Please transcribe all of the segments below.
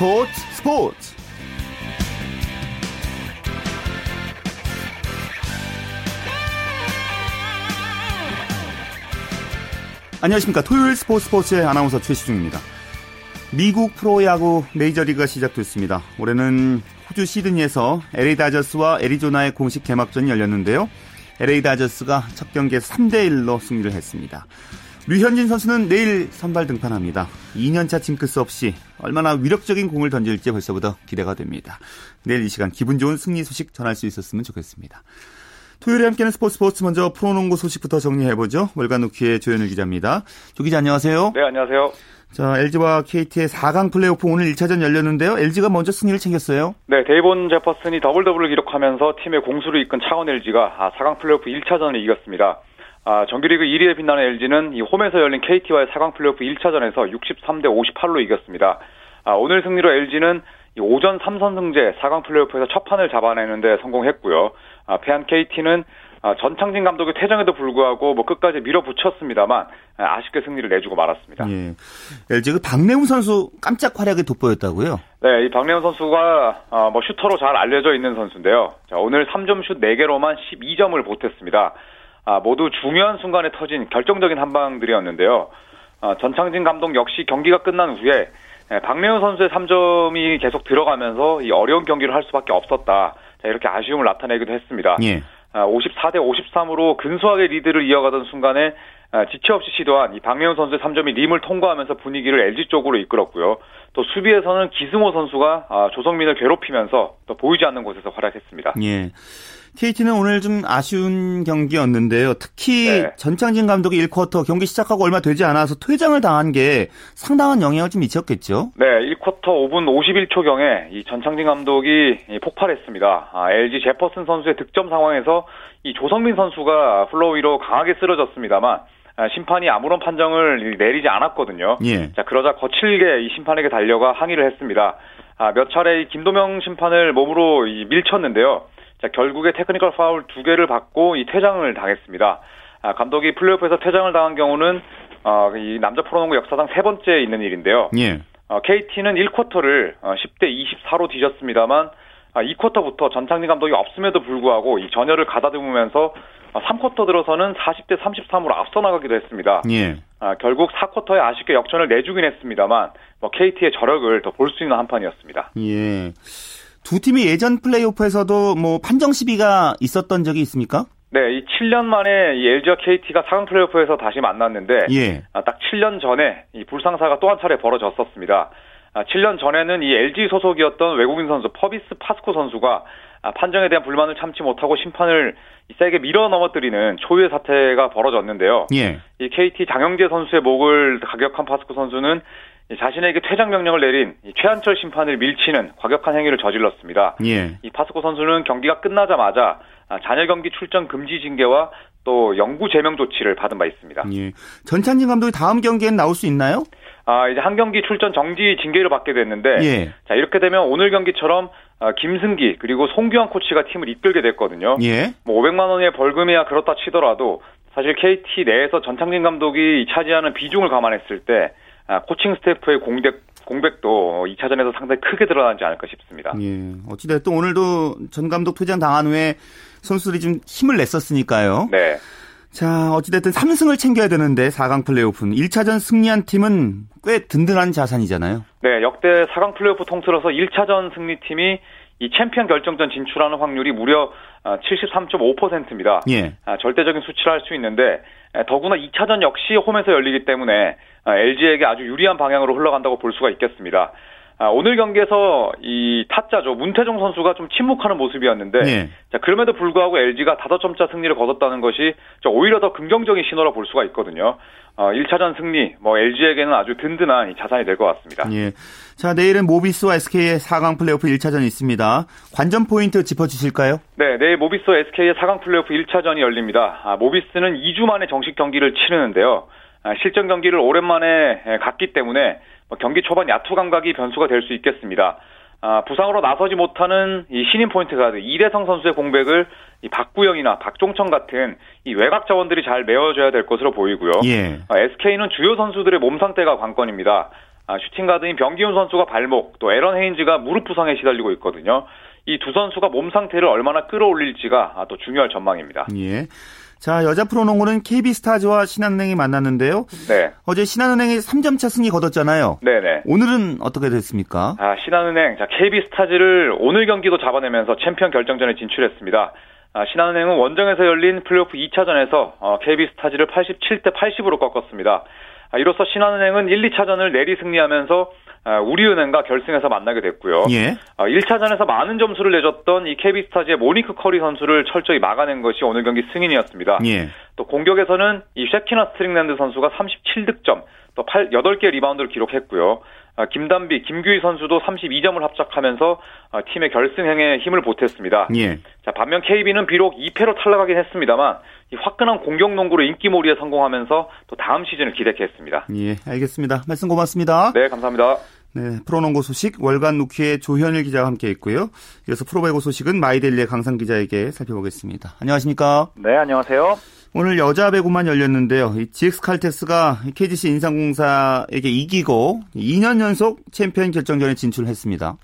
스포츠 스포츠. 안녕하십니까. 토요일 스포츠 스포츠의 아나운서 최시중입니다. 미국 프로야구 메이저리그가 시작됐습니다. 올해는 호주 시드니에서 LA 다저스와 애리조나의 공식 개막전이 열렸는데요. LA 다저스가 첫 경기에서 3대1로 승리를 했습니다 류현진 선수는 내일 선발 등판합니다. 2년차 징크스 없이 얼마나 위력적인 공을 던질지 벌써부터 기대가 됩니다. 내일 이 시간 기분 좋은 승리 소식 전할 수 있었으면 좋겠습니다. 토요일에 함께하는 스포츠 스포츠 먼저 프로농구 소식부터 정리해보죠. 월간 루키의 조현일 기자입니다. 조 기자 안녕하세요. 네, 안녕하세요. 자, LG와 KT의 4강 플레이오프 오늘 1차전 열렸는데요. LG가 먼저 승리를 챙겼어요. 네, 데이본 제퍼슨이 더블 더블을 기록하면서 팀의 공수를 이끈 창원 LG가 4강 플레이오프 1차전을 이겼습니다. 아, 정규리그 1위에 빛나는 LG는 이 홈에서 열린 KT와의 4강 플레이오프 1차전에서 63대 58로 이겼습니다. 아, 오늘 승리로 LG는 이 오전 3선 승제 4강 플레이오프에서 첫 판을 잡아내는데 성공했고요. 아, 패한 KT는 아, 전창진 감독의 퇴장에도 불구하고 뭐 끝까지 밀어붙였습니다만 아, 아쉽게 승리를 내주고 말았습니다. 예. LG 그 박래훈 선수 깜짝 활약이 돋보였다고요? 네, 이 박래훈 선수가 어, 뭐 슈터로 잘 알려져 있는 선수인데요. 자, 오늘 3점 슛 4개로만 12점을 보탰습니다. 아, 모두 중요한 순간에 터진 결정적인 한방들이었는데요. 아, 전창진 감독 역시 경기가 끝난 후에 예, 박래훈 선수의 3점이 계속 들어가면서 이 어려운 경기를 할 수밖에 없었다. 자, 이렇게 아쉬움을 나타내기도 했습니다. 예. 아, 54대 53으로 근소하게 리드를 이어가던 순간에 아, 지체 없이 시도한 이 박래훈 선수의 3점이 림을 통과하면서 분위기를 LG 쪽으로 이끌었고요. 또 수비에서는 기승호 선수가 아, 조성민을 괴롭히면서 또 보이지 않는 곳에서 활약했습니다. 예. KT는 오늘 좀 아쉬운 경기였는데요. 특히 네. 전창진 감독이 1쿼터 경기 시작하고 얼마 되지 않아서 퇴장을 당한 게 상당한 영향을 좀 미쳤겠죠. 네, 1쿼터 5분 51초 경에 이 전창진 감독이 이 폭발했습니다. 아, LG 제퍼슨 선수의 득점 상황에서 이 조성민 선수가 플로어 위로 강하게 쓰러졌습니다만 아, 심판이 아무런 판정을 내리지 않았거든요. 예. 자, 그러자 거칠게 이 심판에게 달려가 항의를 했습니다. 아, 몇 차례 이 김도명 심판을 몸으로 이 밀쳤는데요. 자, 결국에 테크니컬 파울 두 개를 받고 이 퇴장을 당했습니다. 아, 감독이 플레이오프에서 퇴장을 당한 경우는 어, 이 남자 프로농구 역사상 세 번째 있는 일인데요. 예. 어, KT는 1쿼터를 어, 10대 24로 뒤졌습니다만 아, 2쿼터부터 전창진 감독이 없음에도 불구하고 이 전열을 가다듬으면서 어, 3쿼터 들어서는 40대 33으로 앞서 나가기도 했습니다. 예. 아, 결국 4쿼터에 아쉽게 역전을 내주긴 했습니다만 뭐 KT의 저력을 더 볼 수 있는 한판이었습니다. 예. 두 팀이 예전 플레이오프에서도 뭐 판정 시비가 있었던 적이 있습니까? 네, 이 7년 만에 이 LG와 KT가 4강 플레이오프에서 다시 만났는데 예. 아, 딱 7년 전에 이 불상사가 또 한 차례 벌어졌었습니다. 아, 7년 전에는 이 LG 소속이었던 외국인 선수 퍼비스 파스코 선수가 아, 판정에 대한 불만을 참지 못하고 심판을 이 세게 밀어 넘어뜨리는 초유의 사태가 벌어졌는데요. 예. 이 KT 장영재 선수의 목을 가격한 파스코 선수는 이 자신에게 퇴장 명령을 내린 이 최한철 심판을 밀치는 과격한 행위를 저질렀습니다. 예. 이 파스코 선수는 경기가 끝나자마자 아, 잔여 경기 출전 금지 징계와 또 영구 제명 조치를 받은 바 있습니다. 예. 전찬진 감독이 다음 경기엔 나올 수 있나요? 아, 이제 한 경기 출전 정지 징계를 받게 됐는데 예. 자, 이렇게 되면 오늘 경기처럼 아, 김승기 그리고 송규환 코치가 팀을 이끌게 됐거든요. 예. 뭐 500만 원의 벌금이야 그렇다 치더라도 사실 KT 내에서 전창진 감독이 차지하는 비중을 감안했을 때 아, 코칭 스태프의 공백 공백도 2차전에서 상당히 크게 드러나지 않을까 싶습니다. 예. 어찌됐든 오늘도 전 감독 퇴장 당한 후에 선수들이 좀 힘을 냈었으니까요. 네. 자, 어찌됐든 3승을 챙겨야 되는데 4강 플레이오프는 1차전 승리한 팀은 꽤 든든한 자산이잖아요. 네, 역대 4강 플레이오프 통틀어서 1차전 승리팀이 이 챔피언 결정전 진출하는 확률이 무려 73.5%입니다. 예. 아, 절대적인 수치라 할 수 있는데 에, 더구나 2차전 역시 홈에서 열리기 때문에 아, LG에게 아주 유리한 방향으로 흘러간다고 볼 수가 있겠습니다. 아, 오늘 경기에서 이 타짜죠 문태종 선수가 좀 침묵하는 모습이었는데 예. 자 그럼에도 불구하고 LG가 5점차 승리를 거뒀다는 것이 자, 오히려 더 긍정적인 신호라 볼 수가 있거든요. 어, 1차전 승리 뭐 LG에게는 아주 든든한 이 자산이 될 것 같습니다. 예. 자, 내일은 모비스와 SK의 4강 플레이오프 1차전이 있습니다. 관전 포인트 짚어 주실까요? 네, 내일 모비스와 SK의 4강 플레이오프 1차전이 열립니다. 아, 모비스는 2주 만에 정식 경기를 치르는데요. 아, 실전 경기를 오랜만에 에, 갖기 때문에 뭐 경기 초반 야투 감각이 변수가 될 수 있겠습니다. 아, 부상으로 나서지 못하는 이 신인 포인트 가드 이대성 선수의 공백을 이 박구영이나 박종천 같은 이 외곽 자원들이 잘 메워줘야 될 것으로 보이고요. 예. SK는 주요 선수들의 몸 상태가 관건입니다. 아, 슈팅 가드인 변기훈 선수가 발목, 또 에런 헤인즈가 무릎 부상에 시달리고 있거든요. 이 두 선수가 몸 상태를 얼마나 끌어올릴지가 아, 또 중요할 전망입니다. 예. 자, 여자 프로농구는 KB스타즈와 신한은행이 만났는데요. 네. 어제 신한은행이 3점 차 승리 거뒀잖아요. 네네. 오늘은 어떻게 됐습니까? 아, 신한은행, 자, KB스타즈를 오늘 경기도 잡아내면서 챔피언 결정전에 진출했습니다. 아, 신한은행은 원정에서 열린 플레이오프 2차전에서 어, KB스타즈를 87대 80으로 꺾었습니다. 아, 이로써 신한은행은 1, 2차전을 내리 승리하면서 아, 우리은행과 결승에서 만나게 됐고요. 예. 1차전에서 아, 많은 점수를 내줬던 이 KB스타즈의 모니크 커리 선수를 철저히 막아낸 것이 오늘 경기 승인이었습니다. 예. 또 공격에서는 이 쉐키나 스트릭렌 선수가 37득점, 또 8, 8개 리바운드를 기록했고요. 김단비, 김규희 선수도 32점을 합작하면서 팀의 결승행에 힘을 보탰습니다. 예. 자, 반면 KB는 비록 2패로 탈락하긴 했습니다만 이 화끈한 공격 농구로 인기몰이에 성공하면서 또 다음 시즌을 기대케 했습니다. 예, 알겠습니다. 말씀 고맙습니다. 네, 감사합니다. 네, 프로농구 소식 월간 루키의 조현일 기자와 함께 있고요. 이어서 프로배구 소식은 마이데일리의 강산 기자에게 살펴보겠습니다. 안녕하십니까? 네, 안녕하세요. 오늘 여자 배구만 열렸는데요. 이 GS 칼텍스가 KGC 인삼공사에게 이기고 2년 연속 챔피언 결정전에 진출했습니다.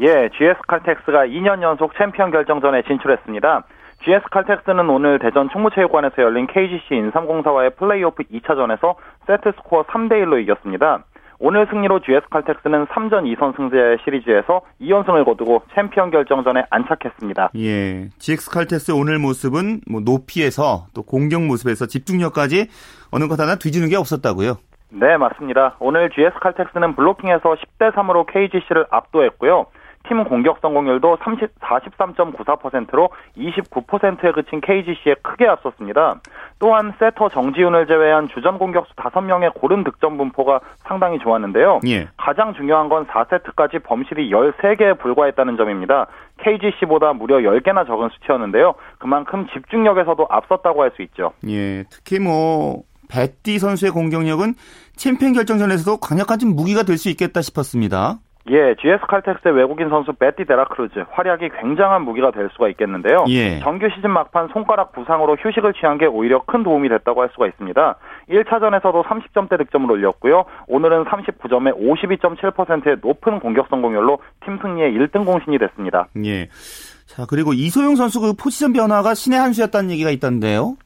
예, GS 칼텍스가 2년 연속 챔피언 결정전에 진출했습니다. GS 칼텍스는 오늘 대전 충무체육관에서 열린 KGC 인삼공사와의 플레이오프 2차전에서 세트 스코어 3대 1로 이겼습니다. 오늘 승리로 GS 칼텍스는 3전 2선승제 시리즈에서 2연승을 거두고 챔피언 결정전에 안착했습니다. 예. GX 칼텍스 오늘 모습은 뭐 높이에서 또 공격 모습에서 집중력까지 어느 것 하나 뒤지는 게 없었다고요? 네, 맞습니다. 오늘 GS 칼텍스는 블로킹에서 10대 3으로 KGC를 압도했고요. 팀 공격 성공률도 30, 43.94%로 29%에 그친 KGC에 크게 앞섰습니다. 또한 세터 정지훈을 제외한 주전 공격수 5명의 고른 득점 분포가 상당히 좋았는데요. 예. 가장 중요한 건 4세트까지 범실이 13개에 불과했다는 점입니다. KGC보다 무려 10개나 적은 수치였는데요. 그만큼 집중력에서도 앞섰다고 할 수 있죠. 예, 특히 뭐 베띠 선수의 공격력은 챔피언 결정전에서도 강력한 좀 무기가 될 수 있겠다 싶었습니다. 예, GS 칼텍스의 외국인 선수 베띠 데라크루즈 활약이 굉장한 무기가 될 수가 있겠는데요. 예. 정규 시즌 막판 손가락 부상으로 휴식을 취한 게 오히려 큰 도움이 됐다고 할 수가 있습니다. 1차전에서도 30점대 득점을 올렸고요. 오늘은 39점에 52.7%의 높은 공격 성공률로 팀 승리의 1등 공신이 됐습니다. 예. 자, 그리고 이소영 선수 그 포지션 변화가 신의 한 수였다는 얘기가 있던데요.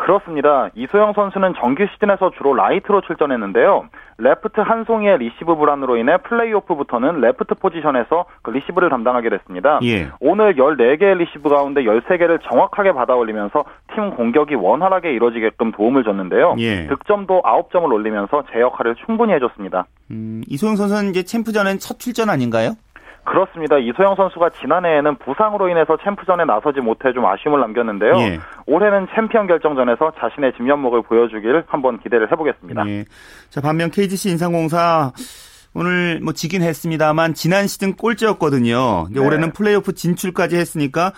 그렇습니다. 이소영 선수는 정규 시즌에서 주로 라이트로 출전했는데요. 레프트 한송이의 리시브 불안으로 인해 플레이오프부터는 레프트 포지션에서 그 리시브를 담당하게 됐습니다. 예. 오늘 14개의 리시브 가운데 13개를 정확하게 받아 올리면서 팀 공격이 원활하게 이루어지게끔 도움을 줬는데요. 예. 득점도 9점을 올리면서 제 역할을 충분히 해줬습니다. 음, 이소영 선수는 이제 챔프전은 첫 출전 아닌가요? 그렇습니다. 이소영 선수가 지난해에는 부상으로 인해서 챔프전에 나서지 못해 좀 아쉬움을 남겼는데요. 예. 올해는 챔피언 결정전에서 자신의 진면목을 보여주기를 한번 기대를 해보겠습니다. 예. 자 반면 KGC 인삼공사 오늘 뭐 지긴 했습니다만 지난 시즌 꼴찌였거든요. 네. 올해는 플레이오프 진출까지 했으니까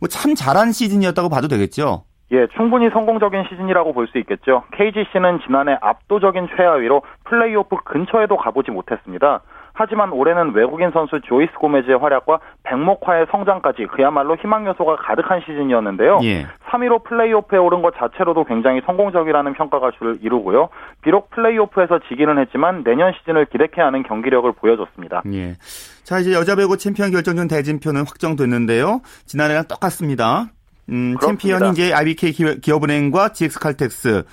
뭐 참 잘한 시즌이었다고 봐도 되겠죠. 예, 충분히 성공적인 시즌이라고 볼 수 있겠죠. KGC는 지난해 압도적인 최하위로 플레이오프 근처에도 가보지 못했습니다. 하지만 올해는 외국인 선수 조이스 고메즈의 활약과 백목화의 성장까지 그야말로 희망 요소가 가득한 시즌이었는데요. 예. 3위로 플레이오프에 오른 것 자체로도 굉장히 성공적이라는 평가가 줄 이루고요. 비록 플레이오프에서 지기는 했지만 내년 시즌을 기대케 하는 경기력을 보여줬습니다. 예. 자 이제 여자 배구 챔피언 결정전 대진표는 확정됐는데요. 지난해랑 똑같습니다. 음, 챔피언이 이제 IBK 기업은행과 GS칼텍스.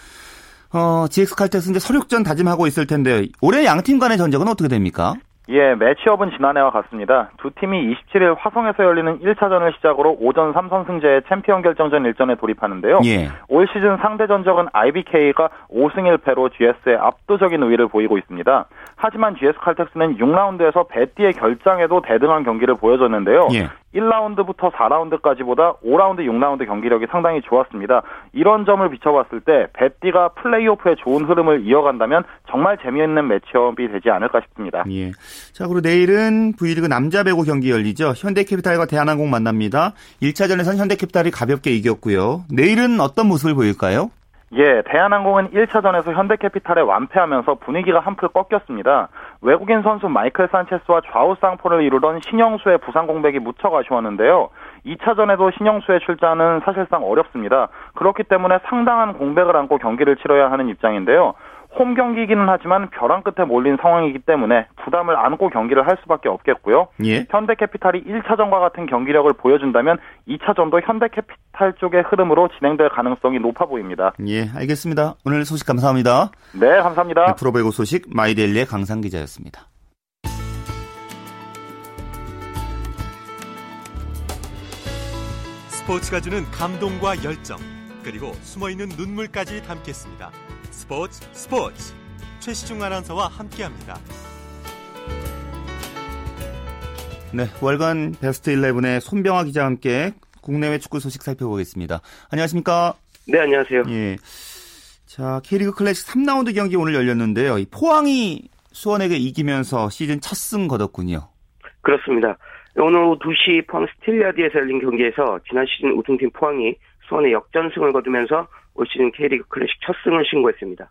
어, GS칼텍스 이제 설욕전 다짐하고 있을 텐데 올해 양 팀 간의 전적은 어떻게 됩니까? 예, 매치업은 지난해와 같습니다. 두 팀이 27일 화성에서 열리는 1차전을 시작으로 5전 3선승제의 챔피언 결정전 일전에 돌입하는데요. 예. 올 시즌 상대 전적은 IBK가 5승 1패로 GS의 압도적인 우위를 보이고 있습니다. 하지만 GS 칼텍스는 6라운드에서 베띠의 결장에도 대등한 경기를 보여줬는데요. 예. 1라운드부터 4라운드까지보다 5라운드, 6라운드 경기력이 상당히 좋았습니다. 이런 점을 비춰봤을 때 배띠가 플레이오프의 좋은 흐름을 이어간다면 정말 재미있는 매치업이 되지 않을까 싶습니다. 예. 자, 그리고 내일은 V리그 남자 배구 경기 열리죠. 현대캐피탈과 대한항공 만납니다. 1차전에선 현대캐피탈이 가볍게 이겼고요. 내일은 어떤 모습을 보일까요? 예, 대한항공은 1차전에서 현대캐피탈에 완패하면서 분위기가 한풀 꺾였습니다. 외국인 선수 마이클 산체스와 좌우 쌍포를 이루던 신영수의 부상 공백이 무척 아쉬웠는데요. 2차전에도 신영수의 출전은 사실상 어렵습니다. 그렇기 때문에 상당한 공백을 안고 경기를 치러야 하는 입장인데요. 홈 경기이기는 하지만 벼랑 끝에 몰린 상황이기 때문에 부담을 안고 경기를 할 수밖에 없겠고요. 예. 현대캐피탈이 1차전과 같은 경기력을 보여준다면 2차전도 현대캐피탈 쪽의 흐름으로 진행될 가능성이 높아 보입니다. 예, 알겠습니다. 오늘 소식 감사합니다. 네, 감사합니다. 프로배구 소식 마이데일리의 강상 기자였습니다. 스포츠가 주는 감동과 열정 그리고 숨어있는 눈물까지 담겠습니다. 스포츠 스포츠 최시중 아나운서와 함께합니다. 네, 월간 베스트 11의 손병아 기자와 함께 국내외 축구 소식 살펴보겠습니다. 안녕하십니까? 네, 안녕하세요. 예. 자, K리그 클래식 3라운드 경기 오늘 열렸는데요. 포항이 수원에게 이기면서 시즌 첫 승 거뒀군요. 그렇습니다. 오늘 오후 2시 포항 스틸야드에서 열린 경기에서 지난 시즌 우승팀 포항이 수원에 역전승을 거두면서 올 시즌 K리그 클래식 첫 승을 신고했습니다.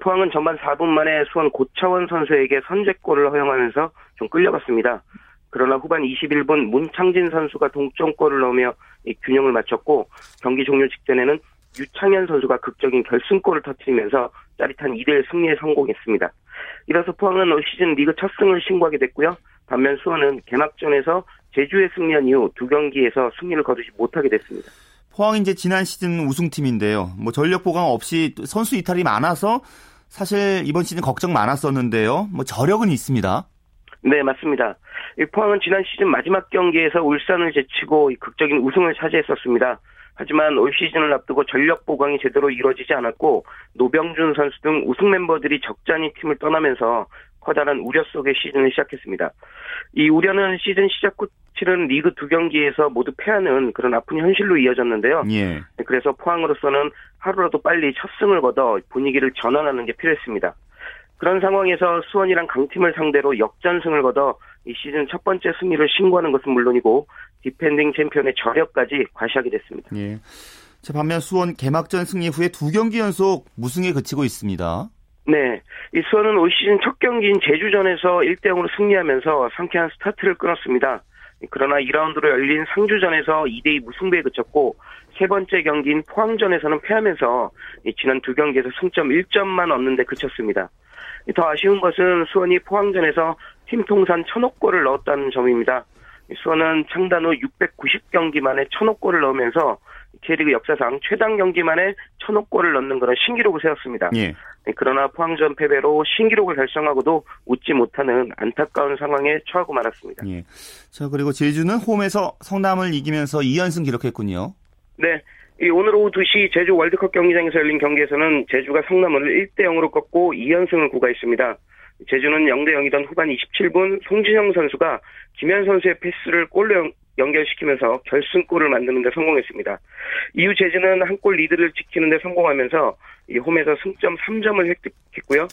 포항은 전반 4분 만에 수원 고차원 선수에게 선제골을 허용하면서 좀 끌려갔습니다. 그러나 후반 21분 문창진 선수가 동점골을 넣으며 균형을 맞췄고 경기 종료 직전에는 유창현 선수가 극적인 결승골을 터뜨리면서 짜릿한 2대1 승리에 성공했습니다. 이로써 포항은 올 시즌 리그 첫 승을 신고하게 됐고요. 반면 수원은 개막전에서 제주에 승리한 이후 두 경기에서 승리를 거두지 못하게 됐습니다. 포항이 이제 지난 시즌 우승팀인데요. 뭐 전력 보강 없이 선수 이탈이 많아서 사실 이번 시즌 걱정 많았었는데요. 뭐 저력은 있습니다. 네, 맞습니다. 포항은 지난 시즌 마지막 경기에서 울산을 제치고 극적인 우승을 차지했었습니다. 하지만 올 시즌을 앞두고 전력 보강이 제대로 이루어지지 않았고 노병준 선수 등 우승 멤버들이 적잖이 팀을 떠나면서 커다란 우려 속에 시즌을 시작했습니다. 이 우려는 시즌 시작 후 치른 리그 두 경기에서 모두 패하는 그런 아픈 현실로 이어졌는데요. 예. 그래서 포항으로서는 하루라도 빨리 첫 승을 거둬 분위기를 전환하는 게 필요했습니다. 그런 상황에서 수원이란 강팀을 상대로 역전승을 거둬 이 시즌 첫 번째 승리를 신고하는 것은 물론이고 디펜딩 챔피언의 저력까지 과시하게 됐습니다. 예. 자, 반면 수원 개막전 승리 후에 두 경기 연속 무승에 그치고 있습니다. 네. 이 수원은 올 시즌 첫 경기인 제주전에서 1대 0으로 승리하면서 상쾌한 스타트를 끊었습니다. 그러나 2라운드로 열린 상주전에서 2대2 무승부에 그쳤고 세 번째 경기인 포항전에서는 패하면서 지난 두 경기에서 승점 1점만 얻는 데 그쳤습니다. 더 아쉬운 것은 수원이 포항전에서 팀 통산 천억 골을 넣었다는 점입니다. 수원은 창단 후 690경기 만에 천억 골을 넣으면서 K리그 역사상 최단 경기 만에 천억 골을 넣는 그런 신기록을 세웠습니다. 예. 네, 그러나 포항전 패배로 신기록을 달성하고도 웃지 못하는 안타까운 상황에 처하고 말았습니다. 예. 자 그리고 제주는 홈에서 성남을 이기면서 2연승 기록했군요. 네. 이 오늘 오후 2시 제주 월드컵 경기장에서 열린 경기에서는 제주가 성남을 1대 0으로 꺾고 2연승을 구가했습니다. 제주는 0대 0이던 후반 27분 송진영 선수가 김현 선수의 패스를 골로 연결시키면서 결승골을 만드는 데 성공했습니다. 이후 제주는 한 골 리드를 지키는 데 성공하면서 이 홈에서 승점 3점을 획득했고요.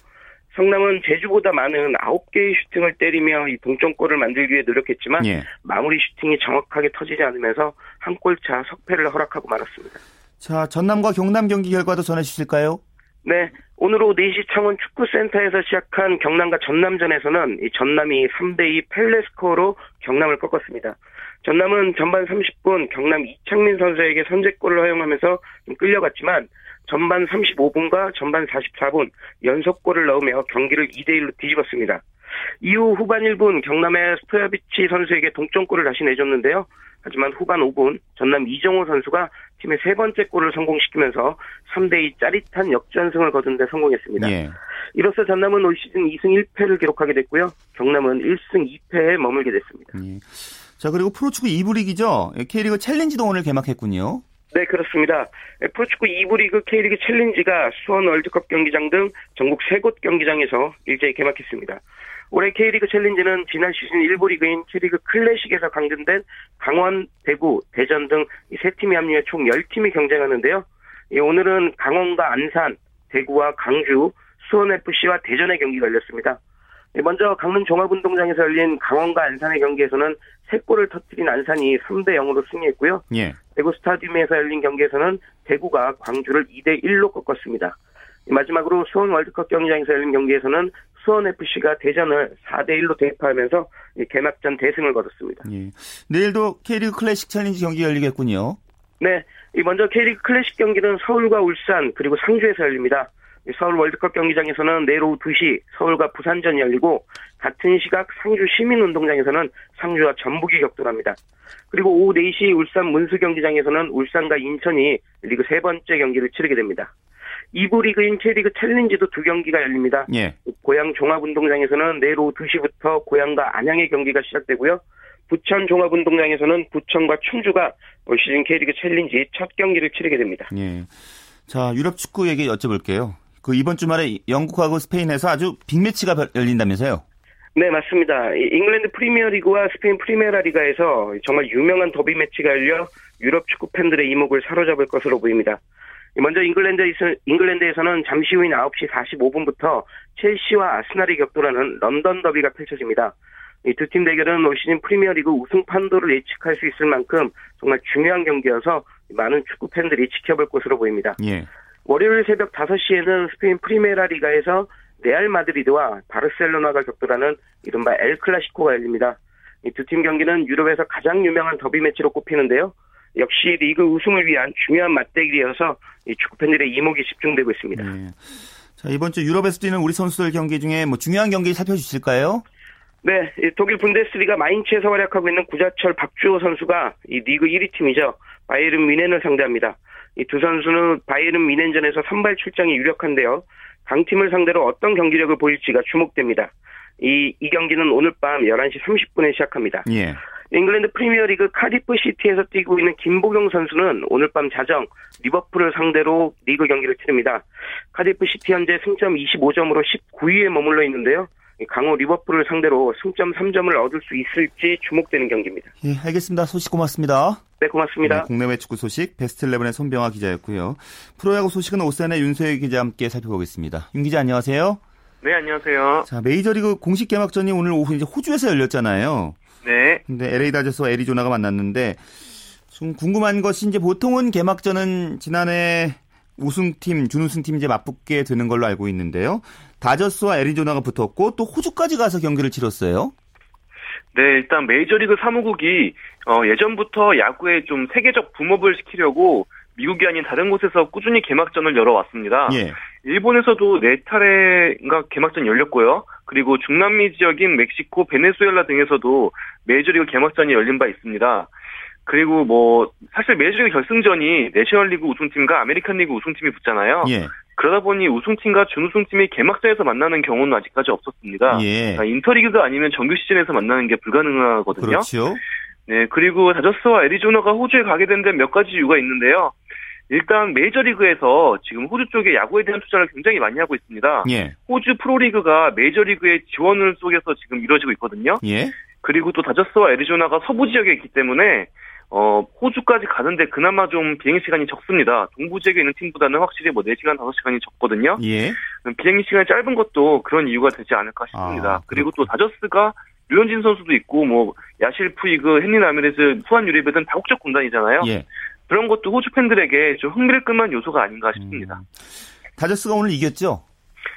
성남은 제주보다 많은 9개의 슈팅을 때리며 이 동점골을 만들기 위해 노력했지만 예. 마무리 슈팅이 정확하게 터지지 않으면서 한 골차 석패를 허락하고 말았습니다. 자, 전남과 경남 경기 결과도 전해 주실까요? 네. 오늘 오후 4시 창원 축구센터에서 시작한 경남과 전남전에서는 이 전남이 3대2 펠레스코어로 경남을 꺾었습니다. 전남은 전반 30분 경남 이창민 선수에게 선제골을 허용하면서 좀 끌려갔지만 전반 35분과 전반 44분 연속골을 넣으며 경기를 2대1로 뒤집었습니다. 이후 후반 1분 경남의 스토야비치 선수에게 동점골을 다시 내줬는데요. 하지만 후반 5분 전남 이정호 선수가 팀의 세 번째 골을 성공시키면서 3대2 짜릿한 역전승을 거둔 데 성공했습니다. 예. 이로써 전남은 올 시즌 2승 1패를 기록하게 됐고요. 경남은 1승 2패에 머물게 됐습니다. 예. 자 그리고 프로축구 2부 리그죠. K리그 챌린지도 오늘 개막했군요. 네, 그렇습니다. 프로축구 2부 리그 K리그 챌린지가 수원 월드컵 경기장 등 전국 세곳 경기장에서 일제히 개막했습니다. 올해 K리그 챌린지는 지난 시즌 1부 리그인 K리그 클래식에서 강등된 강원, 대구, 대전 등 세 팀이 합류해 총 10팀이 경쟁하는데요. 오늘은 강원과 안산, 대구와 강주, 수원FC와 대전의 경기가 열렸습니다. 먼저 강릉 종합운동장에서 열린 강원과 안산의 경기에서는 3골을 터뜨린 안산이 3대 0으로 승리했고요. 예. 대구 스타디움에서 열린 경기에서는 대구가 광주를 2대 1로 꺾었습니다. 마지막으로 수원 월드컵 경기장에서 열린 경기에서는 수원FC가 대전을 4대 1로 대파하면서 개막전 대승을 거뒀습니다. 예. 내일도 K리그 클래식 챌린지 경기 열리겠군요. 네. 먼저 K리그 클래식 경기는 서울과 울산 그리고 상주에서 열립니다. 서울 월드컵 경기장에서는 내일 오후 2시 서울과 부산전이 열리고 같은 시각 상주 시민운동장에서는 상주와 전북이 격돌합니다. 그리고 오후 4시 울산 문수 경기장에서는 울산과 인천이 리그 세 번째 경기를 치르게 됩니다. 2부 리그인 K리그 챌린지도 두 경기가 열립니다. 예. 고양 종합운동장에서는 내일 오후 2시부터 고양과 안양의 경기가 시작되고요. 부천 종합운동장에서는 부천과 충주가 올 시즌 K리그 챌린지 첫 경기를 치르게 됩니다. 예. 자, 유럽 축구 얘기 여쭤볼게요. 그 이번 주말에 영국하고 스페인에서 아주 빅매치가 열린다면서요? 네, 맞습니다. 잉글랜드 프리미어리그와 스페인 프리메라 리가에서 정말 유명한 더비 매치가 열려 유럽 축구 팬들의 이목을 사로잡을 것으로 보입니다. 먼저 잉글랜드에서, 잉글랜드에서는 잠시 후인 9시 45분부터 첼시와 아스날이 격돌하는 런던 더비가 펼쳐집니다. 이 두 팀 대결은 올 시즌 프리미어리그 우승 판도를 예측할 수 있을 만큼 정말 중요한 경기여서 많은 축구 팬들이 지켜볼 것으로 보입니다. 예. 월요일 새벽 5시에는 스페인 프리메라 리가에서 레알 마드리드와 바르셀로나가 격돌하는 이른바 엘 클라시코가 열립니다. 이 두 팀 경기는 유럽에서 가장 유명한 더비 매치로 꼽히는데요. 역시 리그 우승을 위한 중요한 맞대결이어서 이 축구 팬들의 이목이 집중되고 있습니다. 네. 자 이번 주 유럽에서 뛰는 우리 선수들 경기 중에 뭐 중요한 경기 살펴주실까요? 네, 독일 분데스리가 마인츠에서 활약하고 있는 구자철 박주호 선수가 이 리그 1위 팀이죠 바이에른 미넨을 상대합니다. 이 두 선수는 바이에른 미넨전에서 선발 출장이 유력한데요. 강팀을 상대로 어떤 경기력을 보일지가 주목됩니다. 이, 이 경기는 오늘 밤 11시 30분에 시작합니다. 예. 잉글랜드 프리미어리그 카디프 시티에서 뛰고 있는 김보경 선수는 오늘 밤 자정 리버풀을 상대로 리그 경기를 치릅니다. 카디프 시티 현재 승점 25점으로 19위에 머물러 있는데요. 강호 리버풀을 상대로 승점 3점을 얻을 수 있을지 주목되는 경기입니다. 예, 알겠습니다. 소식 고맙습니다. 네, 고맙습니다. 네, 국내외 축구 소식 베스트 11의 손병하 기자였고요. 프로야구 소식은 OSEN의 윤소혜 기자와 함께 살펴보겠습니다. 윤 기자 안녕하세요. 네, 안녕하세요. 자, 메이저리그 공식 개막전이 오늘 오후 이제 호주에서 열렸잖아요. 네. 근데 LA 다저스와 애리조나가 만났는데 좀 궁금한 것이 이제 보통은 개막전은 지난해 우승팀, 준우승팀 이제 맞붙게 되는 걸로 알고 있는데요. 다저스와 애리조나가 붙었고 또 호주까지 가서 경기를 치렀어요. 네, 일단 메이저리그 사무국이 어, 예전부터 야구에 좀 세계적 붐업을 시키려고 미국이 아닌 다른 곳에서 꾸준히 개막전을 열어왔습니다. 예. 일본에서도 네 차례가 개막전 열렸고요. 그리고 중남미 지역인 멕시코, 베네수엘라 등에서도 메이저리그 개막전이 열린 바 있습니다. 그리고 뭐 사실 메이저리그 결승전이 내셔널리그 우승팀과 아메리칸리그 우승팀이 붙잖아요. 예. 그러다 보니 우승팀과 준우승팀이 개막전에서 만나는 경우는 아직까지 없었습니다. 예. 그러니까 인터리그가 아니면 정규 시즌에서 만나는 게 불가능하거든요. 그렇죠. 네, 그리고 다저스와 애리조나가 호주에 가게 된데몇 가지 이유가 있는데요. 일단 메이저리그에서 지금 호주 쪽에 야구에 대한 투자를 굉장히 많이 하고 있습니다. 예. 호주 프로리그가 메이저리그의 지원을 속에서 지금 이루어지고 있거든요. 예. 그리고 또 다저스와 애리조나가 서부 지역에 있기 때문에 어, 호주까지 가는데 그나마 좀 비행 시간이 적습니다. 동부 지역에 있는 팀보다는 확실히 뭐 4시간, 5시간이 적거든요. 예. 비행 시간이 짧은 것도 그런 이유가 되지 않을까 싶습니다. 아, 그리고 또 다저스가 류현진 선수도 있고 뭐 야시엘 푸이그, 핸리 라미레스, 후안 유리베 등 다국적 군단이잖아요. 예. 그런 것도 호주 팬들에게 좀 흥미를 끌만 요소가 아닌가 싶습니다. 음. 다저스가 오늘 이겼죠?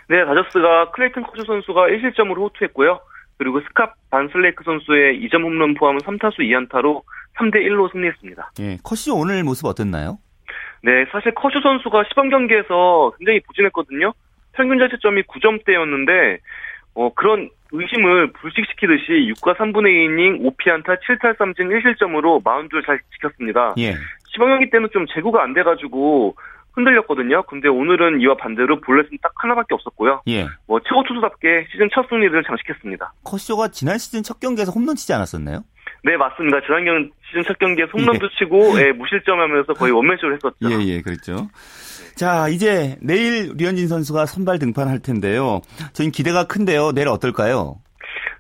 네, 다저스가 클레이튼 커쇼 선수가 1실점으로 호투했고요. 그리고 스캇 반슬라이크 선수의 2점 홈런 포함 3타수 2안타로 3대 1로 승리했습니다. 예, 커쇼 오늘 모습 어땠나요? 네, 사실 커쇼 선수가 시범 경기에서 굉장히 부진했거든요. 평균 자책점이 9점대였는데 어, 그런 의심을 불식시키듯이 6과 3분의 2이닝 5피안타 7탈삼진 1실점으로 마운드를 잘 지켰습니다. 예. 시범 경기 때는 좀 제구가 안 돼가지고 흔들렸거든요. 근데 오늘은 이와 반대로 볼넷은 딱 하나밖에 없었고요. 예. 뭐 최고 투수답게 시즌 첫 승리를 장식했습니다. 커쇼가 지난 시즌 첫 경기에서 홈런 치지 않았었나요? 네, 맞습니다. 지난 경 시즌 첫 경기에 홈런도 예. 치고 예, 무실점하면서 거의 원맨쇼를 했었죠. 예, 예, 그렇죠. 자, 이제 내일 류현진 선수가 선발 등판할 텐데요. 저희 기대가 큰데요. 내일 어떨까요?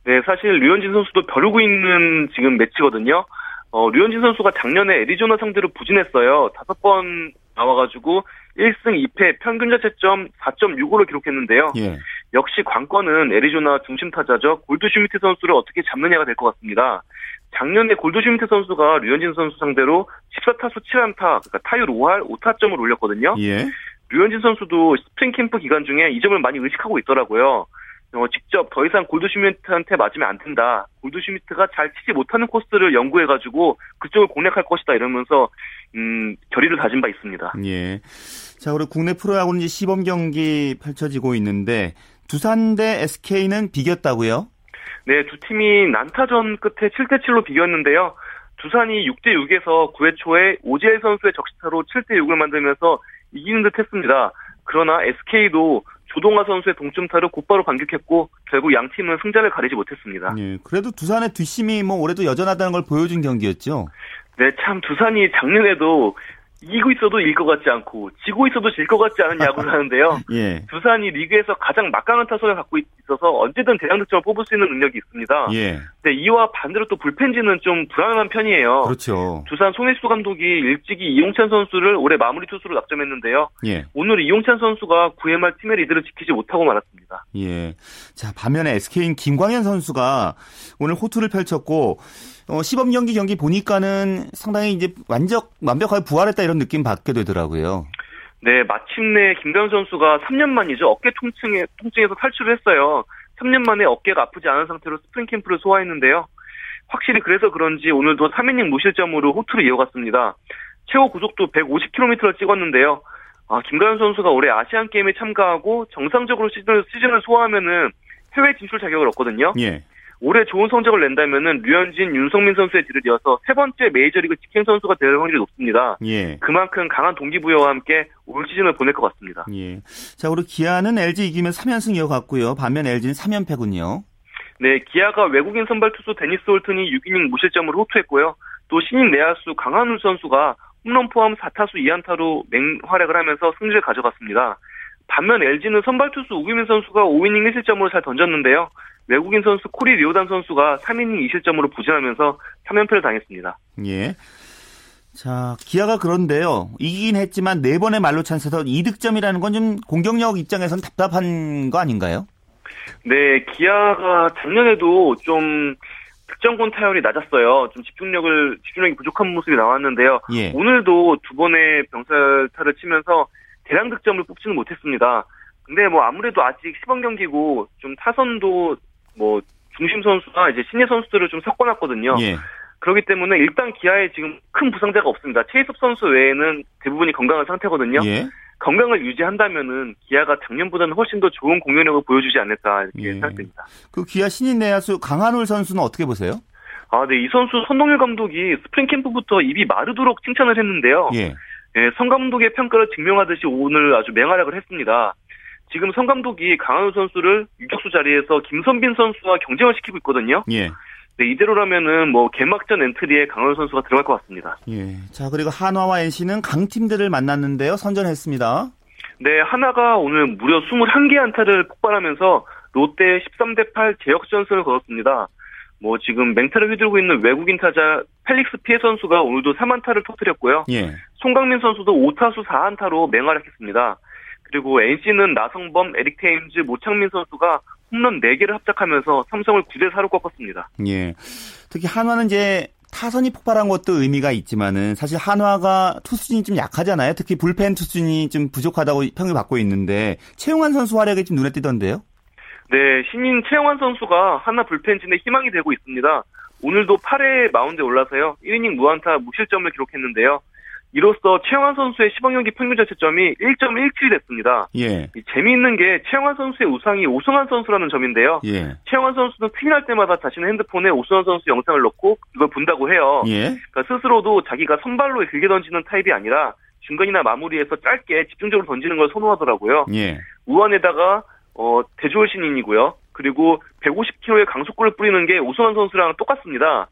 네, 사실 류현진 선수도 벼르고 있는 지금 매치거든요. 어, 류현진 선수가 작년에 애리조나 상대로 부진했어요. 다섯 번 나와가지고 1승 2패 평균 자책점 4.65를 기록했는데요. 예. 역시 관건은 애리조나 중심 타자죠. 골드슈미트 선수를 어떻게 잡느냐가 될 것 같습니다. 작년에 골드슈미트 선수가 류현진 선수 상대로 14타수 7안타, 그러니까 타율 5할 5타점을 올렸거든요. 예. 류현진 선수도 스프링 캠프 기간 중에 이 점을 많이 의식하고 있더라고요. 어, 직접 더 이상 골드슈미트한테 맞으면 안 된다. 골드슈미트가 잘 치지 못하는 코스를 연구해가지고 그쪽을 공략할 것이다 이러면서 음, 결의를 다진 바 있습니다. 예. 자, 그리고 국내 프로야구는 이제 시범 경기 펼쳐지고 있는데 두산 대 SK는 비겼다고요? 네, 두 팀이 난타전 끝에 7대 7로 비겼는데요. 두산이 6대 6에서 9회 초에 오지엘 선수의 적시타로 7대 6을 만들면서 이기는 듯 했습니다. 그러나 SK도 조동아 선수의 동점타를 곧바로 반격했고 결국 양 팀은 승자를 가리지 못했습니다. 예, 그래도 두산의 뒷심이 뭐 올해도 여전하다는 걸 보여준 경기였죠. 네, 참 두산이 작년에도 이기고 있어도 일 것 같지 않고 지고 있어도 질 것 같지 않은 야구를 하는데요. 예. 두산이 리그에서 가장 막강한 타선을 갖고 있어서 언제든 대량 득점을 뽑을 수 있는 능력이 있습니다. 예. 근 이와 반대로 또 불펜진은 좀 불안한 편이에요. 그렇죠. 두산 송혜수 감독이 일찍이 이용찬 선수를 올해 마무리 투수로 낙점했는데요. 예. 오늘 이용찬 선수가 9회 말 팀의 리드를 지키지 못하고 말았습니다. 예. 자 반면에 SK인 김광현 선수가 오늘 호투를 펼쳤고 어, 시범 경기 경기 보니까는 상당히 이제 완전 완벽하게 부활했다 이런 느낌 받게 되더라고요. 네, 마침내 김광현 선수가 3년 만이죠. 어깨 통증에 통증에서 탈출을 했어요. 3년 만에 어깨가 아프지 않은 상태로 스프링 캠프를 소화했는데요. 확실히 그래서 그런지 오늘도 3이닝 무실점으로 호투를 이어갔습니다. 최고 구속도 150km를 찍었는데요. 아, 김광현 선수가 올해 아시안 게임에 참가하고 정상적으로 시즌을, 시즌을 소화하면은 해외 진출 자격을 얻거든요. 예. 올해 좋은 성적을 낸다면은 류현진, 윤성민 선수의 뒤를 이어서 세 번째 메이저리그 직행 선수가 될 확률이 높습니다. 예. 그만큼 강한 동기부여와 함께 올 시즌을 보낼 것 같습니다. 예. 자, 우리 기아는 LG 이기면 3연승 이어갔고요. 반면 LG는 3연패군요. 네, 기아가 외국인 선발 투수 데니스 홀튼이 6이닝 무실점으로 호투했고요. 또 신인 내야수 강한울 선수가 홈런 포함 4타수 2안타로 맹활약을 하면서 승리를 가져갔습니다. 반면 LG는 선발 투수 우기민 선수가 5이닝 1실점으로 잘 던졌는데요. 외국인 선수 코리 리오단 선수가 3이닝 2실점으로 부진하면서 3연패를 당했습니다. 예. 자, 기아가 그런데요. 이기긴 했지만 네 번의 말로 찬스에서 2득점이라는 건 좀 공격력 입장에선 답답한 거 아닌가요? 네, 기아가 작년에도 좀 득점권 타율이 낮았어요. 좀 집중력을 집중력이 부족한 모습이 나왔는데요. 예. 오늘도 두 번의 병살타를 치면서 대량 득점을 뽑지는 못했습니다. 근데 뭐 아무래도 아직 시범 경기고 좀 타선도 뭐 중심 선수나 이제 신예 선수들을 좀 섞어놨거든요. 예. 그렇기 때문에 일단 기아에 지금 큰 부상자가 없습니다. 최희섭 선수 외에는 대부분이 건강한 상태거든요. 예. 건강을 유지한다면은 기아가 작년보다는 훨씬 더 좋은 공격력을 보여주지 않을까 이렇게 예. 생각됩니다. 그 기아 신인 내야수 강한울 선수는 어떻게 보세요? 아, 네. 이 선수 선동열 감독이 스프링 캠프부터 입이 마르도록 칭찬을 했는데요. 예. 예, 성 감독의 평가를 증명하듯이 오늘 아주 맹활약을 했습니다. 지금 성 감독이 강한우 선수를 유격수 자리에서 김선빈 선수와 경쟁을 시키고 있거든요. 예. 네, 이대로라면은 뭐 개막전 엔트리에 강한우 선수가 들어갈 것 같습니다. 예. 자, 그리고 한화와 NC는 강팀들을 만났는데요. 선전했습니다. 네, 하나가 오늘 무려 21개 안타를 폭발하면서 롯데 13대 8 제역전승을 거뒀습니다. 뭐 지금 맹타를 휘두르고 있는 외국인 타자 펠릭스 피해 선수가 오늘도 3안타를 터뜨렸고요. 예. 송강민 선수도 5타수 4안타로 맹활약했습니다. 그리고 NC는 나성범, 에릭 테임즈, 모창민 선수가 홈런 4개를 합작하면서 삼성을 9대 4로 꺾었습니다. 예. 특히 한화는 이제 타선이 폭발한 것도 의미가 있지만은 사실 한화가 투수진이 좀 약하잖아요. 특히 불펜 투수진이 좀 부족하다고 평을 받고 있는데 최용환 선수 활약이 좀 눈에 띄던데요. 네, 신인 최용환 선수가 하나 불펜진의 희망이 되고 있습니다. 오늘도 8회 마운드에 올라서요. 1이닝 무안타 무실점을 기록했는데요. 이로써 최영환 선수의 시범 경기 평균 자체점이 1.17이 됐습니다. 예. 재미있는 게 최영환 선수의 우상이 오승환 선수라는 점인데요. 예. 최영환 선수는 트윈할 때마다 자신의 핸드폰에 오승환 선수 영상을 넣고 이걸 본다고 해요. 예. 그러니까 스스로도 자기가 선발로 길게 던지는 타입이 아니라 중간이나 마무리해서 짧게 집중적으로 던지는 걸 선호하더라고요. 예. 우한에다가 어, 대졸 신인이고요. 그리고 150km의 강속구를 뿌리는 게 오승환 선수랑 똑같습니다.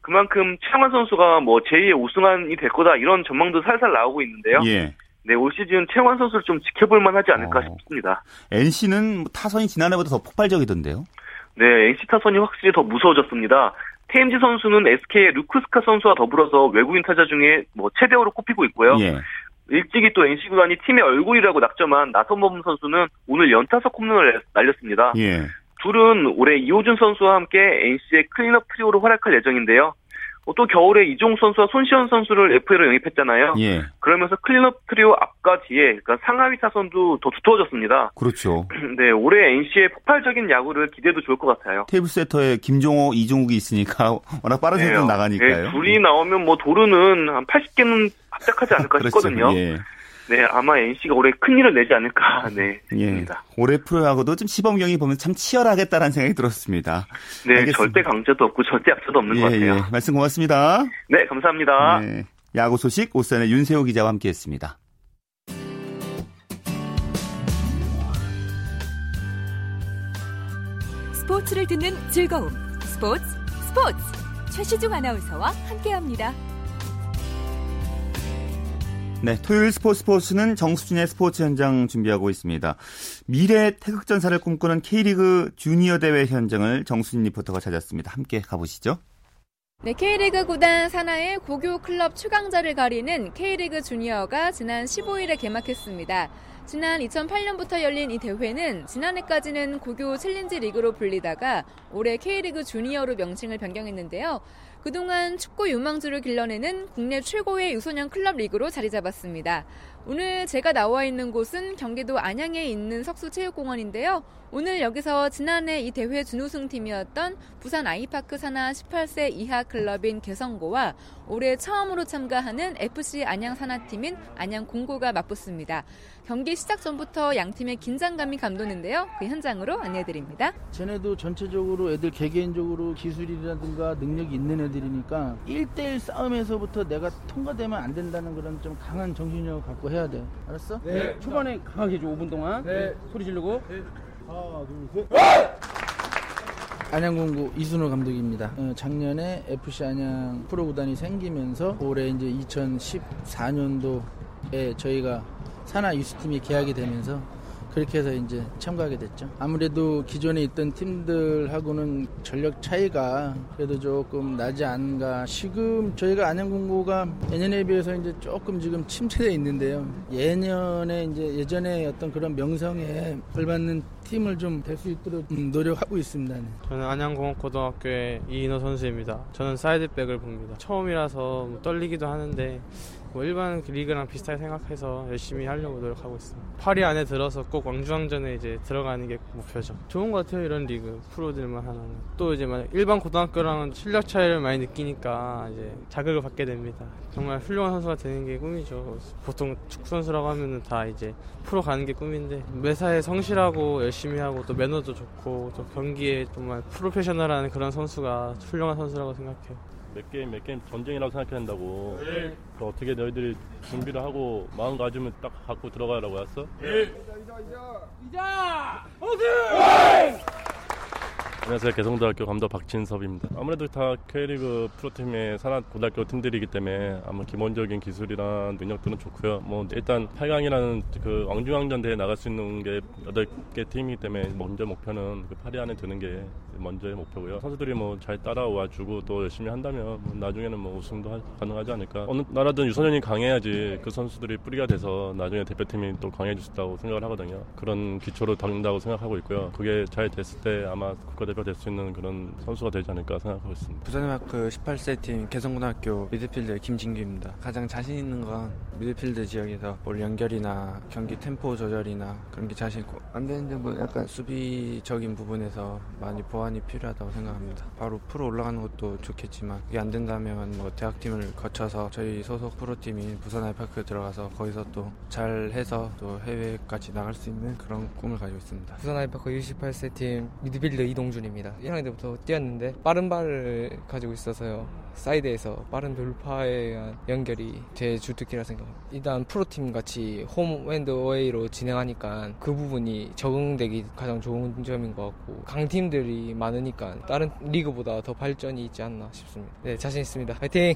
그만큼 최영환 선수가 뭐 제2의 우승환이 될 거다 이런 전망도 살살 나오고 있는데요. 예. 네, 올 시즌 최영환 선수를 좀 지켜볼 만하지 않을까 어. 싶습니다. NC는 타선이 지난해보다 더 폭발적이던데요? 네, NC 타선이 확실히 더 무서워졌습니다. 테임지 선수는 SK의 루크스카 선수와 더불어서 외국인 타자 중에 뭐 최대어로 꼽히고 있고요. 예. 일찍이 또 NC 구단이 팀의 얼굴이라고 낙점한 나선범 선수는 오늘 연타석 홈런을 날렸습니다. 예. 둘은 올해 이호준 선수와 함께 NC의 클린업 트리오로 활약할 예정인데요. 또 겨울에 이종욱 선수와 손시현 선수를 FA로 영입했잖아요. 예. 그러면서 클린업 트리오 앞과 뒤에 그러니까 상하위 타선도 더 두터워졌습니다. 그렇죠. 네, 올해 NC의 폭발적인 야구를 기대해도 좋을 것 같아요. 테이블 세터에 김종호, 이종욱이 있으니까 워낙 빠른 속도로 네, 나가니까요. 네, 둘이 나오면 뭐 도루는 한 80개는 합작하지 않을까 그렇죠. 싶거든요. 예. 네, 아마 NC가 올해 큰 일을 내지 않을까, 네. 예. 올해 프로야구도 좀 시범경이 보면 참 치열하겠다라는 생각이 들었습니다. 네, 알겠습니다. 절대 강자도 없고 절대 약자도 없는 예, 것 같아요. 예. 말씀 고맙습니다. 네, 감사합니다. 네. 야구 소식 오산의 윤세호 기자와 함께했습니다. 스포츠를 듣는 즐거움. 스포츠, 스포츠. 최시중 아나운서와 함께합니다. 네, 토요일 스포츠 스포츠는 정수진의 스포츠 현장 준비하고 있습니다. 미래 태극전사를 꿈꾸는 K리그 주니어 대회 현장을 정수진 리포터가 찾았습니다. 함께 가보시죠. 네, K리그 구단 산하의 고교 클럽 최강자를 가리는 K리그 주니어가 지난 15일에 개막했습니다. 지난 2008년부터 열린 이 대회는 지난해까지는 고교 챌린지 리그로 불리다가 올해 K리그 주니어로 명칭을 변경했는데요. 그동안 축구 유망주를 길러내는 국내 최고의 유소년 클럽 리그로 자리 잡았습니다. 오늘 제가 나와 있는 곳은 경기도 안양에 있는 석수체육공원인데요. 오늘 여기서 지난해 이 대회 준우승 팀이었던 부산 아이파크 산하 18세 이하 클럽인 개성고와 올해 처음으로 참가하는 FC 안양 산하팀인 안양 공고가 맞붙습니다. 경기 시작 전부터 양 팀의 긴장감이 감도는데요. 그 현장으로 안내해드립니다. 쟤네도 전체적으로 애들 개개인적으로 기술이라든가 능력이 있는 애들이니까 1대1 싸움에서부터 내가 통과되면 안 된다는 그런 좀 강한 정신력을 갖고 해야 돼. 알았어? 네. 초반에 강하게 해줘. 5분 동안. 네. 소리 지르고. 네. 하나, 둘, 셋. 안양공구 이순호 감독입니다. 어, 작년에 FC 안양 프로 구단이 생기면서 올해 이제 2014년도에 저희가 산하 유스팀이 계약이 되면서 그렇게 해서 이제 참가하게 됐죠. 아무래도 기존에 있던 팀들하고는 전력 차이가 그래도 조금 나지 않은가. 지금 저희가 안양공고가 예년에 비해서 이제 조금 지금 침체되어 있는데요. 예년에 이제 예전에 어떤 그런 명성에 걸맞는 팀을 좀 될 수 있도록 음, 노력하고 있습니다. 네. 저는 안양공업고등학교의 이인호 선수입니다. 저는 사이드백을 봅니다. 처음이라서 뭐 떨리기도 하는데 뭐 일반 리그랑 비슷하게 생각해서 열심히 하려고 노력하고 있습니다. 8위 안에 들어서 꼭 왕주왕전에 이제 들어가는 게 목표죠. 좋은 것 같아요 이런 리그 프로들만 하는. 또 이제 만 일반 고등학교랑은 실력 차이를 많이 느끼니까 이제 자극을 받게 됩니다. 정말 훌륭한 선수가 되는 게 꿈이죠. 보통 축구 선수라고 하면은 다 이제 프로 가는 게 꿈인데 매사에 성실하고 열심히 하고 또 매너도 좋고 또 경기에 정말 프로페셔널한 그런 선수가 훌륭한 선수라고 생각해요. 몇 게임 몇 게임 전쟁이라고 생각해야 된다고 네. 그 어떻게 너희들이 준비를 하고 마음 가지면 딱 갖고 들어가라고 했어? 네. 이자 이자 이자 이자 어디 안녕하세요. 개성대학교 감독 박진섭입니다. 아무래도 다 K리그 프로팀의 산하 고등학교 팀들이기 때문에 아마 기본적인 기술이나 능력들은 좋고요. 뭐 일단 8강이라는 그 왕중왕전 대회 나갈 수 있는 게 8개 팀이기 때문에 먼저 목표는 그 8위 안에 드는 게 먼저의 목표고요. 선수들이 뭐 잘 따라와 주고 또 열심히 한다면 뭐 나중에는 뭐 우승도 하, 가능하지 않을까. 어느 나라든 유소년이 강해야지 그 선수들이 뿌리가 돼서 나중에 대표팀이 또 강해질 수 있다고 생각을 하거든요. 그런 기초로 닦는다고 생각하고 있고요. 그게 잘 됐을 때 아마 국가대표 대표가 될 수 있는 그런 선수가 되지 않을까 생각하고 있습니다. 부산대학교 18세 팀 개성고등학교 미드필더 김진규입니다. 가장 자신 있는 건 미드필드 지역에서 볼 연결이나 경기 템포 조절이나 그런 게 자신 있고 안 되는 점은 약간 수비적인 부분에서 많이 보완이 필요하다고 생각합니다. 바로 프로 올라가는 것도 좋겠지만 이게 안 된다면 뭐 대학팀을 거쳐서 저희 소속 프로팀인 부산 아이파크에 들어가서 거기서 또 잘해서 또 해외까지 나갈 수 있는 그런 꿈을 가지고 있습니다. 부산 아이파크 18세 팀 미드필더 이동준 때문입니다. 1학년 때부터 뛰었는데 빠른 발을 가지고 있어서요. 사이드에서 빠른 돌파에 의한 연결이 제 주특기라 생각합니다. 일단 프로팀 같이 홈 앤드 어웨이로 진행하니까 그 부분이 적응되기 가장 좋은 점인 것 같고 강팀들이 많으니까 다른 리그보다 더 발전이 있지 않나 싶습니다. 네, 자신 있습니다. 화이팅!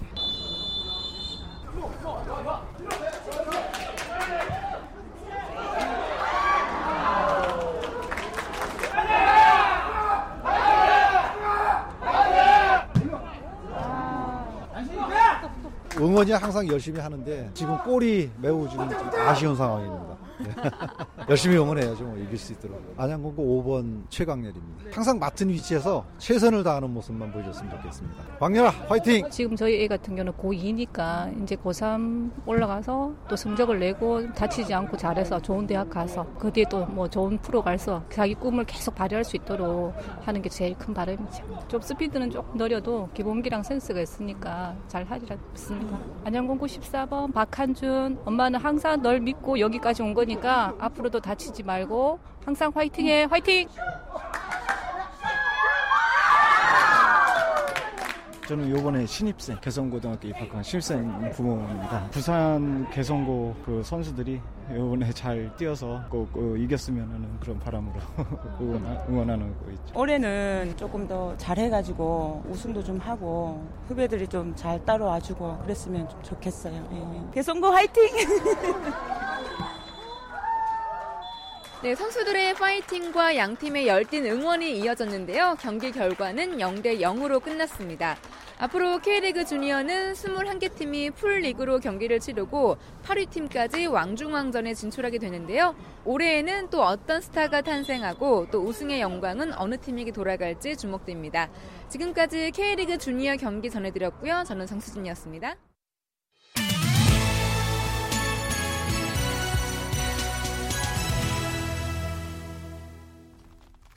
응원이 항상 열심히 하는데 지금 골이 매우 지금 아쉬운 상황입니다. 네. 열심히 응원해야죠. 뭐 이길 수 있도록. 안양공고 5번 최강렬입니다. 항상 맡은 위치에서 최선을 다하는 모습만 보여줬으면 좋겠습니다. 광렬아 화이팅! 지금 저희 애 같은 경우는 고2니까 이제 고3 올라가서 또 성적을 내고 다치지 않고 잘해서 좋은 대학 가서 그 뒤에 또 뭐 좋은 프로 가서 자기 꿈을 계속 발휘할 수 있도록 하는 게 제일 큰 바람이죠. 좀 스피드는 조금 느려도 기본기랑 센스가 있으니까 잘 하리라 믿습니다. 안양공고 14번 박한준 엄마는 항상 널 믿고 여기까지 온 거니 까 앞으로도 다치지 말고 항상 화이팅해 화이팅! 저는 요번에 신입생 개성고등학교 입학한 신입생 부모입니다. 부산 개성고 그 선수들이 요번에 잘 뛰어서 꼭, 꼭 이겼으면 하는 그런 바람으로 응원 하는 거 있죠. 올해는 조금 더 잘해가지고 우승도 좀 하고 후배들이 좀 잘 따라와주고 그랬으면 좀 좋겠어요. 예. 개성고 화이팅! 네, 선수들의 파이팅과 양팀의 열띤 응원이 이어졌는데요. 경기 결과는 0대 0으로 끝났습니다. 앞으로 K리그 주니어는 21개 팀이 풀리그로 경기를 치르고 8위 팀까지 왕중왕전에 진출하게 되는데요. 올해에는 또 어떤 스타가 탄생하고 또 우승의 영광은 어느 팀에게 돌아갈지 주목됩니다. 지금까지 K리그 주니어 경기 전해드렸고요. 저는 정수진이었습니다.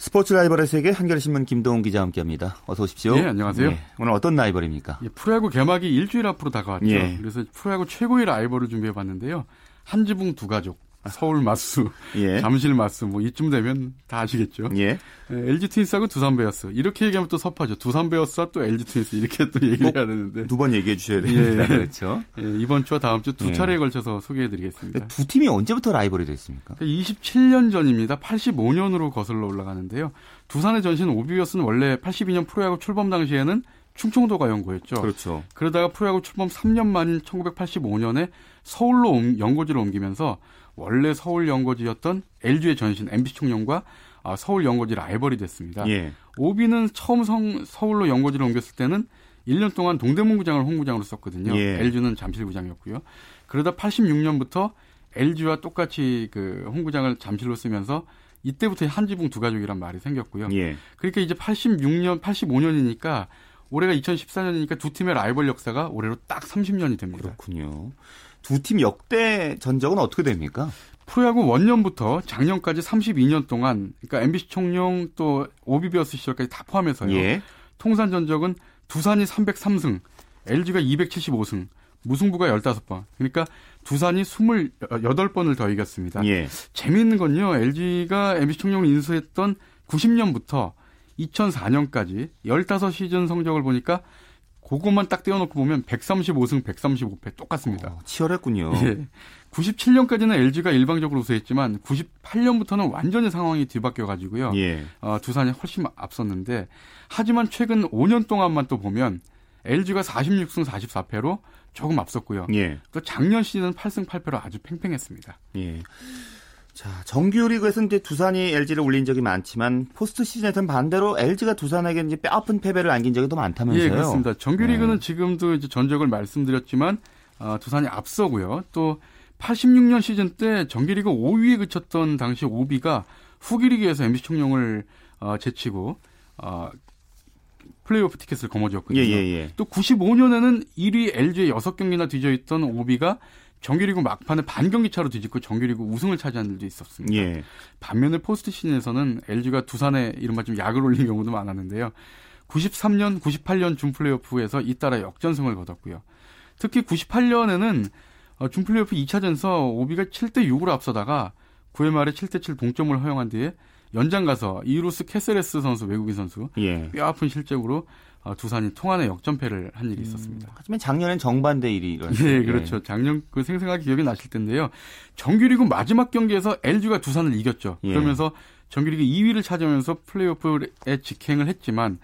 스포츠 라이벌의 세계 한겨레신문 김동훈 기자 와 함께합니다. 어서 오십시오. 네, 안녕하세요. 네, 오늘 어떤 라이벌입니까? 예, 프로야구 개막이 일주일 앞으로 다가왔죠. 예. 그래서 프로야구 최고의 라이벌을 준비해봤는데요. 한지붕 두 가족. 서울 마수, 예. 잠실 마수, 뭐 이쯤 되면 다 아시겠죠. 예. LG 트윈스하고 두산 베어스 이렇게 얘기하면 또 섭하죠. 두산 베어스와 또 LG 트윈스 이렇게 또 얘기를 해야 되는데 두 번 얘기해 주셔야 되는데 예. 그렇죠. 예. 이번 주와 다음 주 두 차례에 걸쳐서 소개해드리겠습니다. 두 팀이 언제부터 라이벌이 됐습니까? 27년 전입니다. 85년으로 거슬러 올라가는데요. 두산의 전신 오비어스는 원래 82년 프로야구 출범 당시에는 충청도가 연구였죠. 그렇죠. 그러다가 프로야구 출범 3년 만인 1985년에 서울로 연고지를 옮기면서 원래 서울 연고지였던 LG의 전신 MBC 총령과 아, 서울 연고지 라이벌이 됐습니다. 예. 오비는 처음 성, 서울로 연고지를 옮겼을 때는 1년 동안 동대문구장을 홈구장으로 썼거든요. 예. LG는 잠실구장이었고요. 그러다 86년부터 LG와 똑같이 그 홈구장을 잠실로 쓰면서 이때부터 한 지붕 두 가족이란 말이 생겼고요. 예. 그러니까 이제 86년, 85년이니까 올해가 2014년이니까 두 팀의 라이벌 역사가 올해로 딱 30년이 됩니다. 그렇군요. 두 팀 역대 전적은 어떻게 됩니까? 프로야구 원년부터 작년까지 32년 동안 그러니까 MBC 총령 또 오비비어스 시절까지 다 포함해서요. 예. 통산 전적은 두산이 303승, LG가 275승, 무승부가 15번. 그러니까 두산이 28번을 더 이겼습니다. 예. 재미있는 건요. LG가 MBC 총령을 인수했던 90년부터 2004년까지 15시즌 성적을 보니까 그것만 딱 떼어놓고 보면 135승 135패 똑같습니다. 어, 치열했군요. 예. 97년까지는 LG가 일방적으로 우세했지만 98년부터는 완전히 상황이 뒤바뀌어 가지고요. 예. 어, 두산이 훨씬 앞섰는데 하지만 최근 5년 동안만 또 보면 LG가 46승 44패로 조금 앞섰고요. 예. 또 작년 시즌은 8승 8패로 아주 팽팽했습니다. 예. 자, 정규리그에서 이제 두산이 LG를 올린 적이 많지만 포스트 시즌에서는 반대로 LG가 두산에게 이제 뼈아픈 패배를 안긴 적이 더 많다면서요? 예, 그렇습니다. 정규리그는 네. 지금도 이제 전적을 말씀드렸지만 어, 두산이 앞서고요. 또 86년 시즌 때 정규리그 5위에 그쳤던 당시 오비가 후기리그에서 MBC 총령을 어, 제치고 어, 플레이오프 티켓을 거머쥐었거든요. 예, 예, 예. 또 95년에는 1위 LG의 6경기나 뒤져 있던 오비가 정규리그 막판에 반경기 차로 뒤집고 정규리그 우승을 차지한 일도 있었습니다. 예. 반면에 포스트 시즌에서는 LG가 두산에 이른바 좀 약을 올린 경우도 많았는데요. 93년, 98년 준 플레이오프에서 잇따라 역전승을 거뒀고요. 특히 98년에는 어, 준 플레이오프 2차전서 오비가 7대 6으로 앞서다가 9회 말에 7대 7 동점을 허용한 뒤에 연장 가서 2루수 캐세레스 선수 외국인 선수 예. 뼈 아픈 실책으로 어, 두산이 통한의 역전패를 한 일이 음, 있었습니다. 음, 하지만 작년엔 정반대 일이 일어났어요. 네, 그렇죠. 작년 그 생생하게 기억이 나실 텐데요. 정규리그 마지막 경기에서 LG가 두산을 이겼죠. 예. 그러면서 정규리그 2위를 차지하면서 플레이오프에 직행을 했지만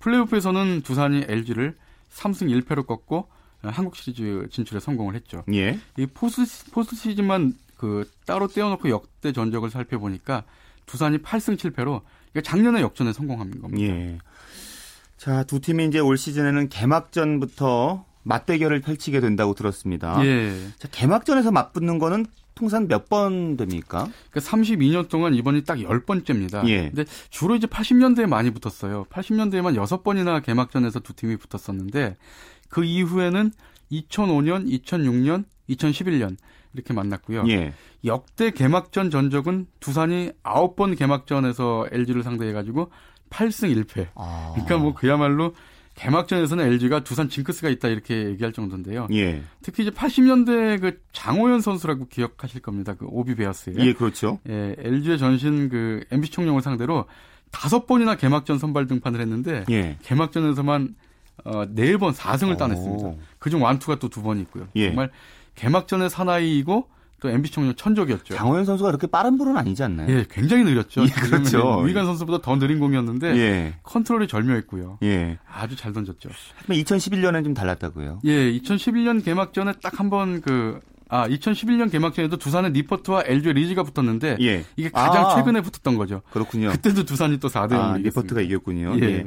플레이오프에서는 두산이 LG를 3승 1패로 꺾고 한국 시리즈 진출에 성공을 했죠. 예. 이 포스트, 포스트 시즌만 그 따로 떼어놓고 역대 전적을 살펴보니까 두산이 8승 7패로 그러니까 작년에 역전에 성공한 겁니다. 예. 자, 두 팀이 이제 올 시즌에는 개막전부터 맞대결을 펼치게 된다고 들었습니다. 예. 자, 개막전에서 맞붙는 거는 통산 몇 번 됩니까? 그 32년 동안 이번이 딱 10번째입니다. 예. 근데 주로 이제 80년대에 많이 붙었어요. 80년대에만 6번이나 개막전에서 두 팀이 붙었었는데 그 이후에는 2005년, 2006년, 2011년 이렇게 만났고요. 예. 역대 개막전 전적은 두산이 9번 개막전에서 LG를 상대해 가지고 8승 1패. 아. 그러니까 뭐 그야말로 개막전에서는 LG가 두산 징크스가 있다 이렇게 얘기할 정도인데요. 예. 특히 이제 80년대 그 장호연 선수라고 기억하실 겁니다. 그 오비 베어스에. 예, 그렇죠. 예, LG의 전신 그 MBC 총령을 상대로 다섯 번이나 개막전 선발 등판을 했는데 예. 개막전에서만 어, 4번 4승을 따냈습니다. 그중 완투가 또 두 번 있고요. 예. 정말 개막전의 사나이이고 또 MBC 청년 천적이었죠. 장호연 선수가 그렇게 빠른 볼은 아니지 않나요? 예, 굉장히 느렸죠. 예, 그렇죠. 위간 선수보다 더 느린 공이었는데 예. 컨트롤이 절묘했고요. 예. 아주 잘 던졌죠. 하지만 2011년엔 좀 달랐다고요. 예, 2011년 개막전에 딱 한번 그 아, 2011년 개막전에도 두산의 니퍼트와 LG 리즈가 붙었는데 예. 이게 가장 아, 최근에 붙었던 거죠. 그렇군요. 그때도 두산이 또 4대 0 아, 니퍼트가 이겼군요. 예. 예.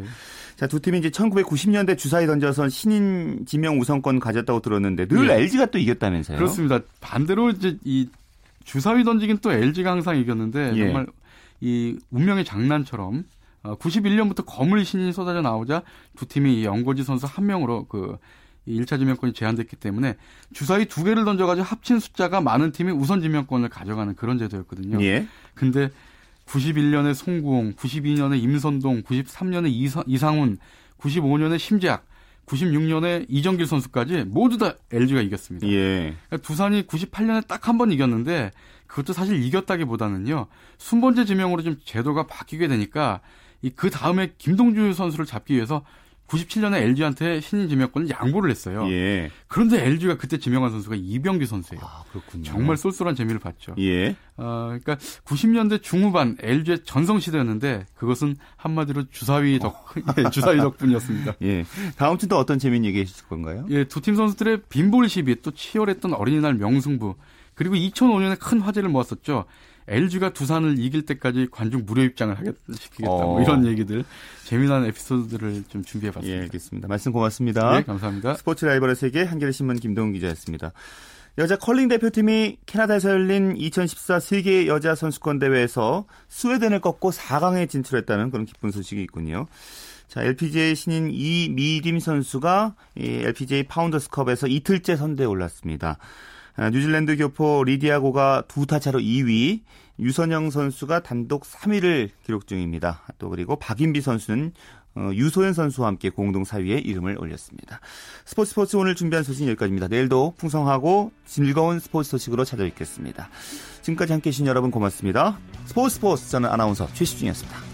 자, 두 팀이 이제 1990년대 주사위 던져서 신인 지명 우선권 가졌다고 들었는데 늘 예. LG가 또 이겼다면서요? 그렇습니다. 반대로 이제 이 주사위 던지긴 또 LG가 항상 이겼는데 예. 정말 이 운명의 장난처럼 91년부터 어, 거물 신인이 쏟아져 나오자 두 팀이 연고지 선수 한 명으로 그 1차 지명권이 제한됐기 때문에 주사위 두 개를 던져가지고 합친 숫자가 많은 팀이 우선 지명권을 가져가는 그런 제도였거든요. 예. 근데 91년에 송구홍, 92년에 임선동, 93년에 이사, 이상훈, 95년에 심재학, 96년에 이정길 선수까지 모두 다 LG가 이겼습니다. 예. 그러니까 두산이 98년에 딱 한 번 이겼는데 그것도 사실 이겼다기보다는요. 순번제 지명으로 좀 제도가 바뀌게 되니까 그 다음에 김동주 선수를 잡기 위해서 97년에 LG한테 신인 지명권을 양보를 했어요. 예. 그런데 LG가 그때 지명한 선수가 이병규 선수예요. 아, 그렇군요. 정말 쏠쏠한 재미를 봤죠. 예. 어, 그러니까 90년대 중후반 LG의 전성 시대였는데 그것은 한마디로 주사위 덕 예, 주사위 덕분이었습니다. 예. 다음 주도 어떤 재미있는 얘기 해 주실 건가요? 예, 두 팀 선수들의 빈볼 시비 또 치열했던 어린이날 명승부 그리고 2005년에 큰 화제를 모았었죠. LG가 두산을 이길 때까지 관중 무료 입장을 하겠 시키겠다 뭐 어. 뭐 이런 얘기들 재미난 에피소드를 좀 준비해봤습니다. 예, 알겠습니다. 말씀 고맙습니다. 네, 감사합니다. 스포츠 라이벌의 세계 한겨레 신문 김동훈 기자였습니다. 여자 컬링 대표팀이 캐나다에서 열린 2014 세계 여자 선수권 대회에서 스웨덴을 꺾고 4강에 진출했다는 그런 기쁜 소식이 있군요. 자, LPGA 신인 이미림 선수가 LPGA 파운더스컵에서 이틀째 선두에 올랐습니다. 아, 뉴질랜드 교포 리디아고가 두 타차로 2위, 유선영 선수가 단독 3위를 기록 중입니다. 또 그리고 박인비 선수는 어, 유소연 선수와 함께 공동 4위에 이름을 올렸습니다. 스포츠 스포츠 오늘 준비한 소식 여기까지입니다. 내일도 풍성하고 즐거운 스포츠 소식으로 찾아뵙겠습니다. 지금까지 함께해 주신 여러분 고맙습니다. 스포츠 스포츠 저는 아나운서 최시중이었습니다.